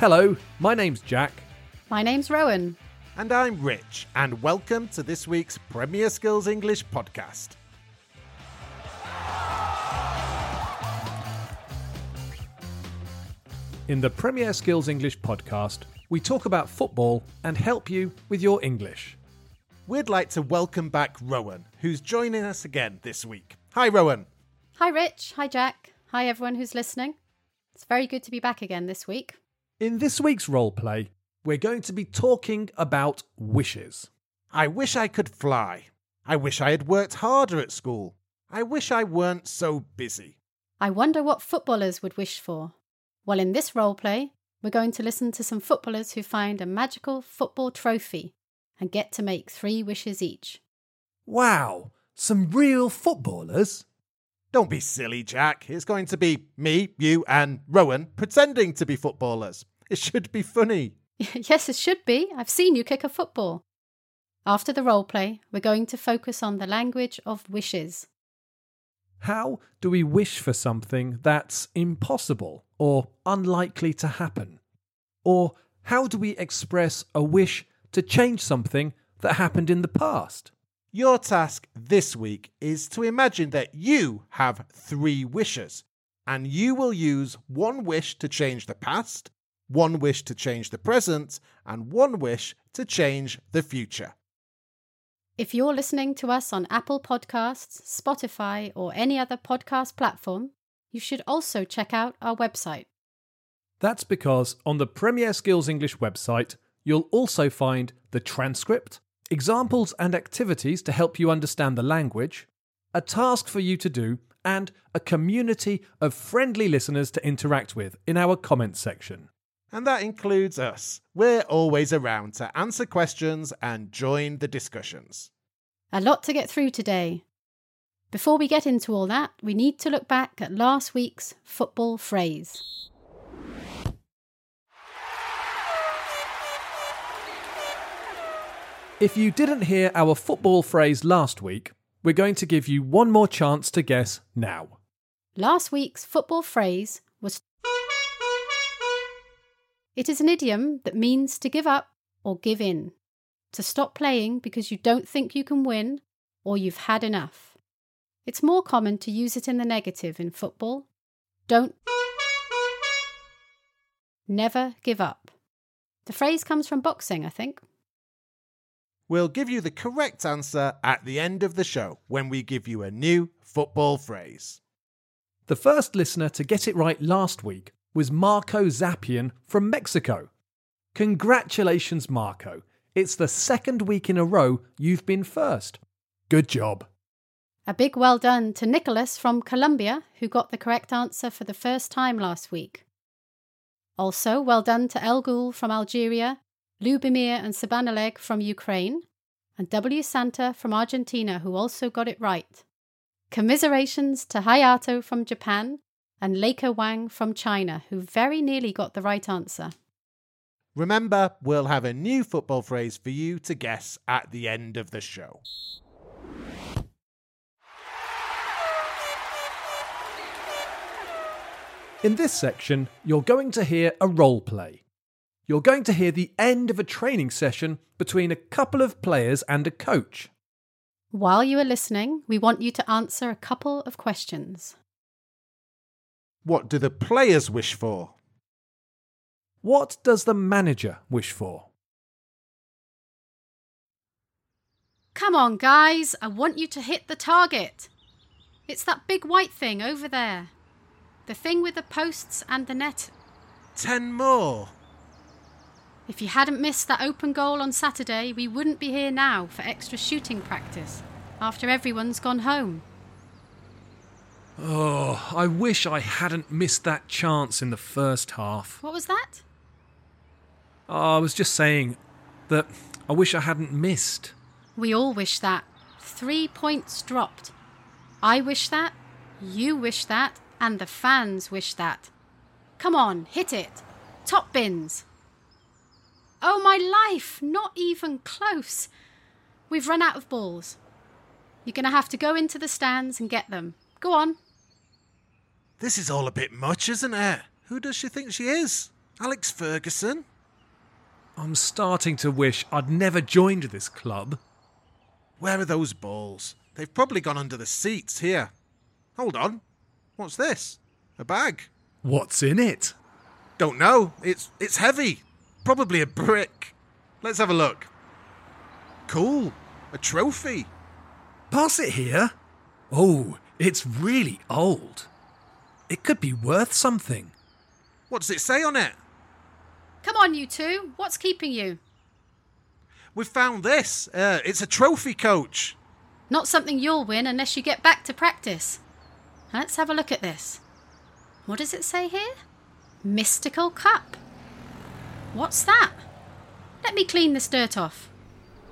Hello, my name's Jack. My name's Rowan. And I'm Rich, and welcome to this week's Premier Skills English podcast. In the Premier Skills English podcast, we talk about football and help you with your English. We'd like to welcome back Rowan, who's joining us again this week. Hi, Rowan. Hi, Rich. Hi, Jack. Hi, everyone who's listening. It's very good to be back again this week. In this week's role play, we're going to be talking about wishes. I wish I could fly. I wish I had worked harder at school. I wish I weren't so busy. I wonder what footballers would wish for. Well, in this role play, we're going to listen to some footballers who find a magical football trophy and get to make three wishes each. Wow, some real footballers? Don't be silly, Jack. It's going to be me, you, and Rowan pretending to be footballers. It should be funny. yes, it should be. I've seen you kick a football. After the role play, we're going to focus on the language of wishes. How do we wish for something that's impossible or unlikely to happen? Or how do we express a wish to change something that happened in the past? Your task this week is to imagine that you have three wishes, and you will use one wish to change the past, one wish to change the present, and one wish to change the future. If you're listening to us on Apple Podcasts, Spotify, or any other podcast platform, you should also check out our website. That's because on the Premier Skills English website, you'll also find the transcript, examples and activities to help you understand the language, a task for you to do, and a community of friendly listeners to interact with in our comments section. And that includes us. We're always around to answer questions and join the discussions. A lot to get through today. Before we get into all that, we need to look back at last week's football phrase. If you didn't hear our football phrase last week, we're going to give you one more chance to guess now. Last week's football phrase was It is an idiom that means to give up or give in, to stop playing because you don't think you can win or you've had enough. It's more common to use it in the negative in football. Don't never give up. The phrase comes from boxing, I think. We'll give you the correct answer at the end of the show when we give you a new football phrase. The first listener to get it right last week was Marco Zapian from Mexico. Congratulations, Marco. It's the second week in a row you've been first. Good job. A big well done to Nicholas from Colombia, who got the correct answer for the first time last week. Also, well done to El from Algeria Lubimir and Sabanaleg from Ukraine, and W. Santa from Argentina, who also got it right. Commiserations to Hayato from Japan and Leica Wang from China, who very nearly got the right answer. Remember, we'll have a new football phrase for you to guess at the end of the show. In this section, you're going to hear a role play you're going to hear the end of a training session between a couple of players and a coach. While you are listening, we want you to answer a couple of questions. What do the players wish for? What does the manager wish for? Come on, guys, I want you to hit the target. It's that big white thing over there. The thing with the posts and the net. Ten more. If you hadn't missed that open goal on Saturday, we wouldn't be here now for extra shooting practice after everyone's gone home. Oh, I wish I hadn't missed that chance in the first half. What was that? Oh, I was just saying that I wish I hadn't missed. We all wish that. Three points dropped. I wish that, you wish that, and the fans wish that. Come on, hit it. Top bins. Oh, my life! Not even close. We've run out of balls. You're going to have to go into the stands and get them. Go on. This is all a bit much, isn't it? Who does she think she is? Alex Ferguson? I'm starting to wish I'd never joined this club. Where are those balls? They've probably gone under the seats here. Hold on. What's this? A bag? What's in it? Don't know. It's it's heavy. Probably a brick. Let's have a look. Cool. A trophy. Pass it here. Oh, it's really old. It could be worth something. What does it say on it? Come on, you two. What's keeping you? We've found this. Uh, it's a trophy coach. Not something you'll win unless you get back to practice. Let's have a look at this. What does it say here? Mystical cup. What's that? Let me clean this dirt off.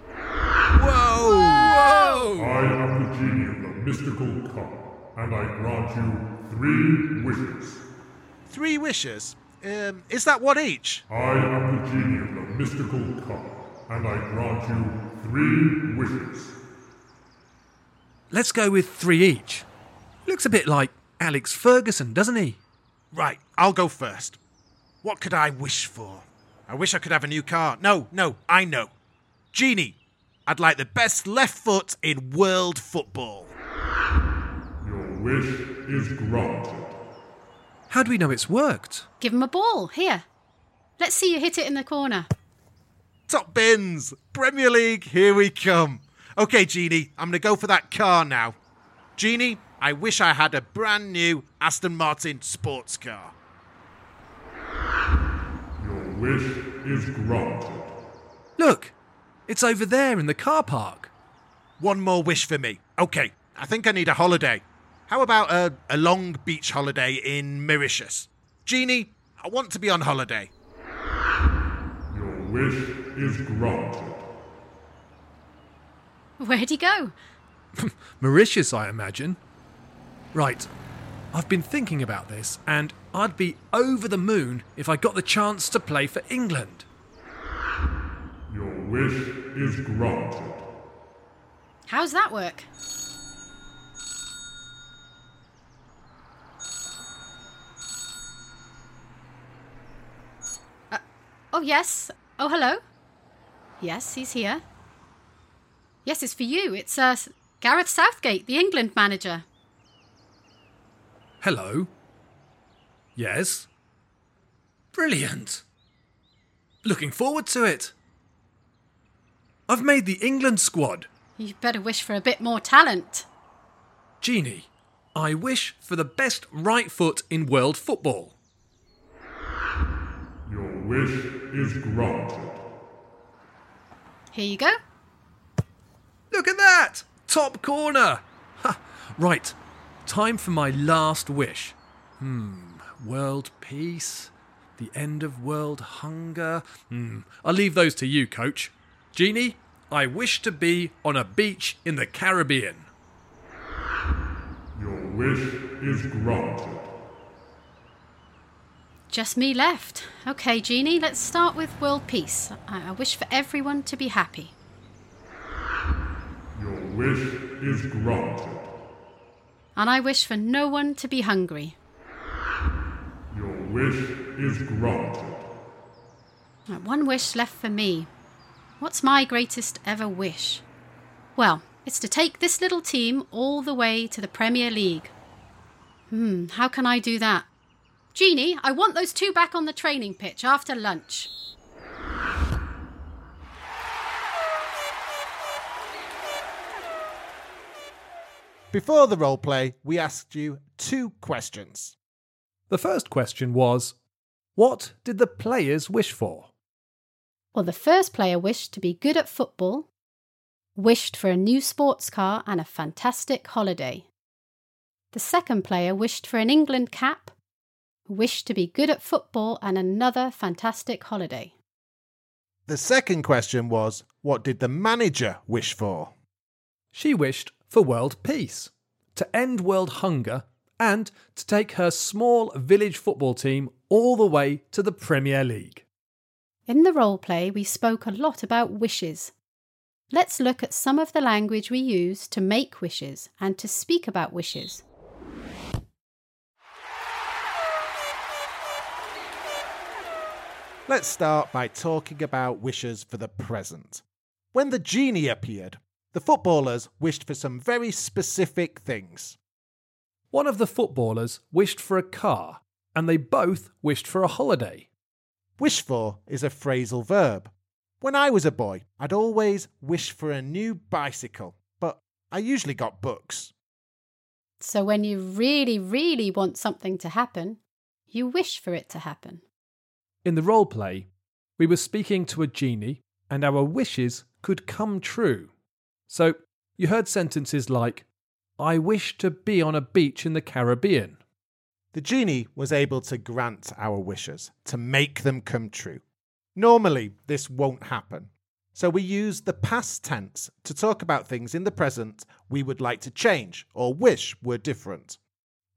Whoa! Whoa! I am the genie of the mystical cup, and I grant you three wishes. Three wishes. Um, is that one each? I am the genie of the mystical cup, and I grant you three wishes. Let's go with three each. Looks a bit like Alex Ferguson, doesn't he? Right, I'll go first. What could I wish for? I wish I could have a new car. No, no, I know. Genie, I'd like the best left foot in world football. Your wish is granted. How do we know it's worked? Give him a ball. Here. Let's see you hit it in the corner. Top bins, Premier League, here we come. Okay, Genie, I'm gonna go for that car now. Genie, I wish I had a brand new Aston Martin sports car. Your wish is granted. Look, it's over there in the car park. One more wish for me. Okay, I think I need a holiday. How about a, a long beach holiday in Mauritius? Genie, I want to be on holiday. Your wish is granted. Where'd he go? Mauritius, I imagine. Right, I've been thinking about this, and I'd be over the moon if I got the chance to play for England. Your wish is granted. How's that work? Oh, yes. Oh, hello. Yes, he's here. Yes, it's for you. It's uh, Gareth Southgate, the England manager. Hello? Yes? Brilliant. Looking forward to it. I've made the England squad. You'd better wish for a bit more talent. Genie, I wish for the best right foot in world football. Your wish is granted. Here you go. Look at that! Top corner! Ha, right, time for my last wish. Hmm, world peace? The end of world hunger? Hmm, I'll leave those to you, coach. Genie, I wish to be on a beach in the Caribbean. Your wish is granted. Just me left. Okay, Genie, let's start with world peace. I, I wish for everyone to be happy. Your wish is granted. And I wish for no one to be hungry. Your wish is granted. Right, One wish left for me. What's my greatest ever wish? Well, it's to take this little team all the way to the Premier League. Hmm, how can I do that? Genie, I want those two back on the training pitch after lunch. Before the role play, we asked you two questions. The first question was What did the players wish for? Well, the first player wished to be good at football, wished for a new sports car and a fantastic holiday. The second player wished for an England cap, wished to be good at football and another fantastic holiday. The second question was What did the manager wish for? She wished for world peace, to end world hunger, and to take her small village football team all the way to the Premier League. In the role play, we spoke a lot about wishes. Let's look at some of the language we use to make wishes and to speak about wishes. Let's start by talking about wishes for the present. When the genie appeared, the footballers wished for some very specific things. One of the footballers wished for a car, and they both wished for a holiday. Wish for is a phrasal verb. When I was a boy, I'd always wish for a new bicycle, but I usually got books. So when you really, really want something to happen, you wish for it to happen. In the role play, we were speaking to a genie, and our wishes could come true. So you heard sentences like, I wish to be on a beach in the Caribbean. The genie was able to grant our wishes, to make them come true. Normally, this won't happen. So we use the past tense to talk about things in the present we would like to change or wish were different.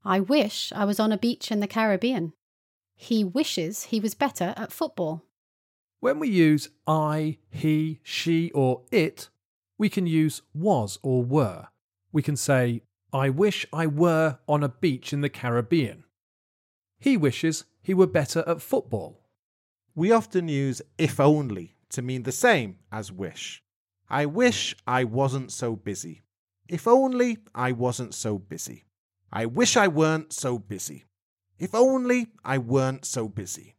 I wish I was on a beach in the Caribbean. He wishes he was better at football. When we use I, he, she, or it, we can use was or were. We can say, I wish I were on a beach in the Caribbean. He wishes he were better at football. We often use if only to mean the same as wish. I wish I wasn't so busy. If only I wasn't so busy. I wish I weren't so busy. If only I weren't so busy.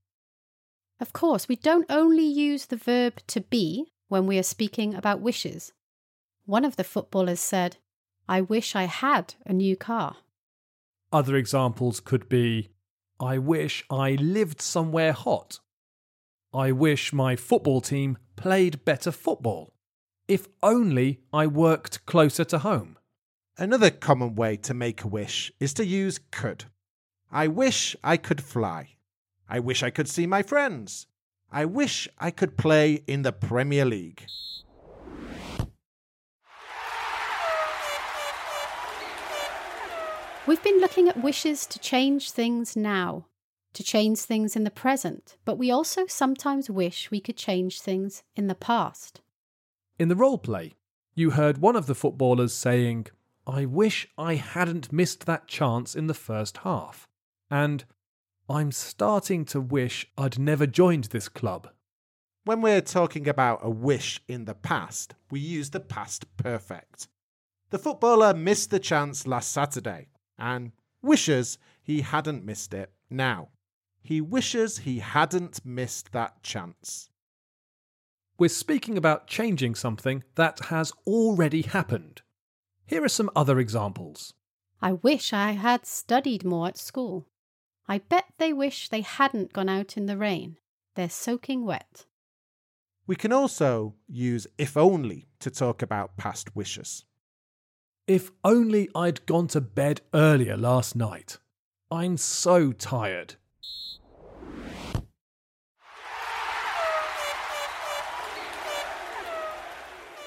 Of course, we don't only use the verb to be when we are speaking about wishes. One of the footballers said, I wish I had a new car. Other examples could be I wish I lived somewhere hot. I wish my football team played better football. If only I worked closer to home. Another common way to make a wish is to use could. I wish I could fly. I wish I could see my friends. I wish I could play in the Premier League. We've been looking at wishes to change things now, to change things in the present, but we also sometimes wish we could change things in the past. In the role play, you heard one of the footballers saying, I wish I hadn't missed that chance in the first half. And I'm starting to wish I'd never joined this club. When we're talking about a wish in the past, we use the past perfect. The footballer missed the chance last Saturday and wishes he hadn't missed it now. He wishes he hadn't missed that chance. We're speaking about changing something that has already happened. Here are some other examples. I wish I had studied more at school. I bet they wish they hadn't gone out in the rain. They're soaking wet. We can also use if only to talk about past wishes. If only I'd gone to bed earlier last night. I'm so tired.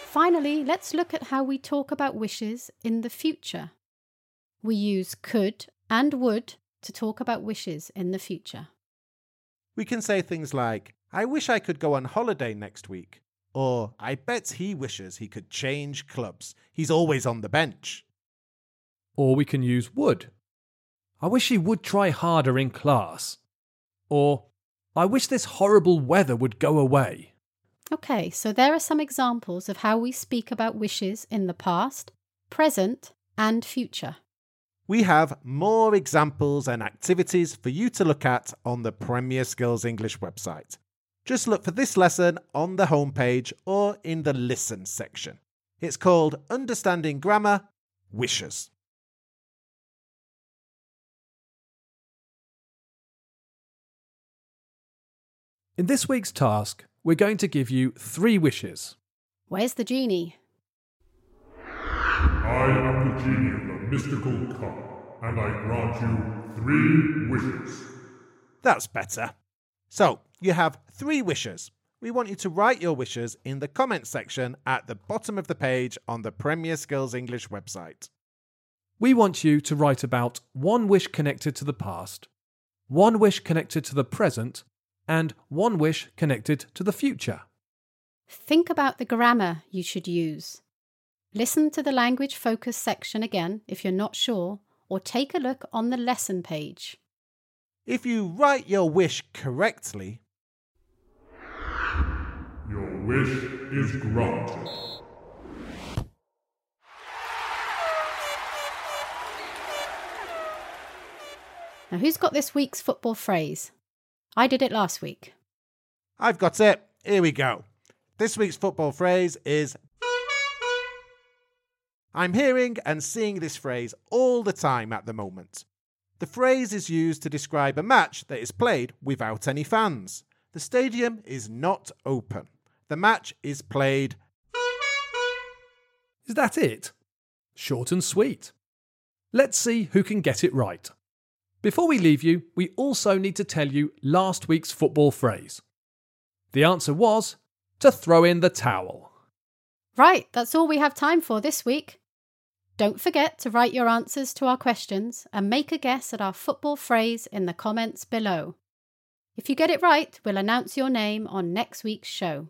Finally, let's look at how we talk about wishes in the future. We use could and would to talk about wishes in the future. We can say things like, I wish I could go on holiday next week. Or, I bet he wishes he could change clubs. He's always on the bench. Or we can use would. I wish he would try harder in class. Or, I wish this horrible weather would go away. Okay, so there are some examples of how we speak about wishes in the past, present, and future. We have more examples and activities for you to look at on the Premier Skills English website. Just look for this lesson on the homepage or in the Listen section. It's called Understanding Grammar Wishes. In this week's task, we're going to give you three wishes. Where's the genie? I am the genie of the mystical cup, and I grant you three wishes. That's better. So, you have three wishes. We want you to write your wishes in the comments section at the bottom of the page on the Premier Skills English website. We want you to write about one wish connected to the past, one wish connected to the present, and one wish connected to the future. Think about the grammar you should use. Listen to the language focus section again if you're not sure, or take a look on the lesson page. If you write your wish correctly, your wish is granted. Now, who's got this week's football phrase? I did it last week. I've got it. Here we go. This week's football phrase is I'm hearing and seeing this phrase all the time at the moment. The phrase is used to describe a match that is played without any fans. The stadium is not open. The match is played. Is that it? Short and sweet. Let's see who can get it right. Before we leave you, we also need to tell you last week's football phrase. The answer was to throw in the towel. Right, that's all we have time for this week. Don't forget to write your answers to our questions and make a guess at our football phrase in the comments below. If you get it right, we'll announce your name on next week's show.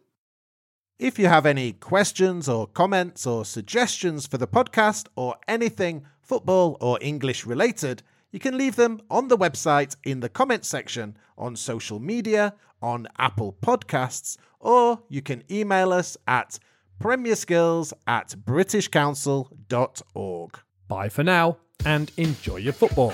If you have any questions or comments or suggestions for the podcast or anything football or English related, you can leave them on the website in the comments section, on social media, on Apple Podcasts, or you can email us at premierskills at britishcouncil.org. Bye for now and enjoy your football.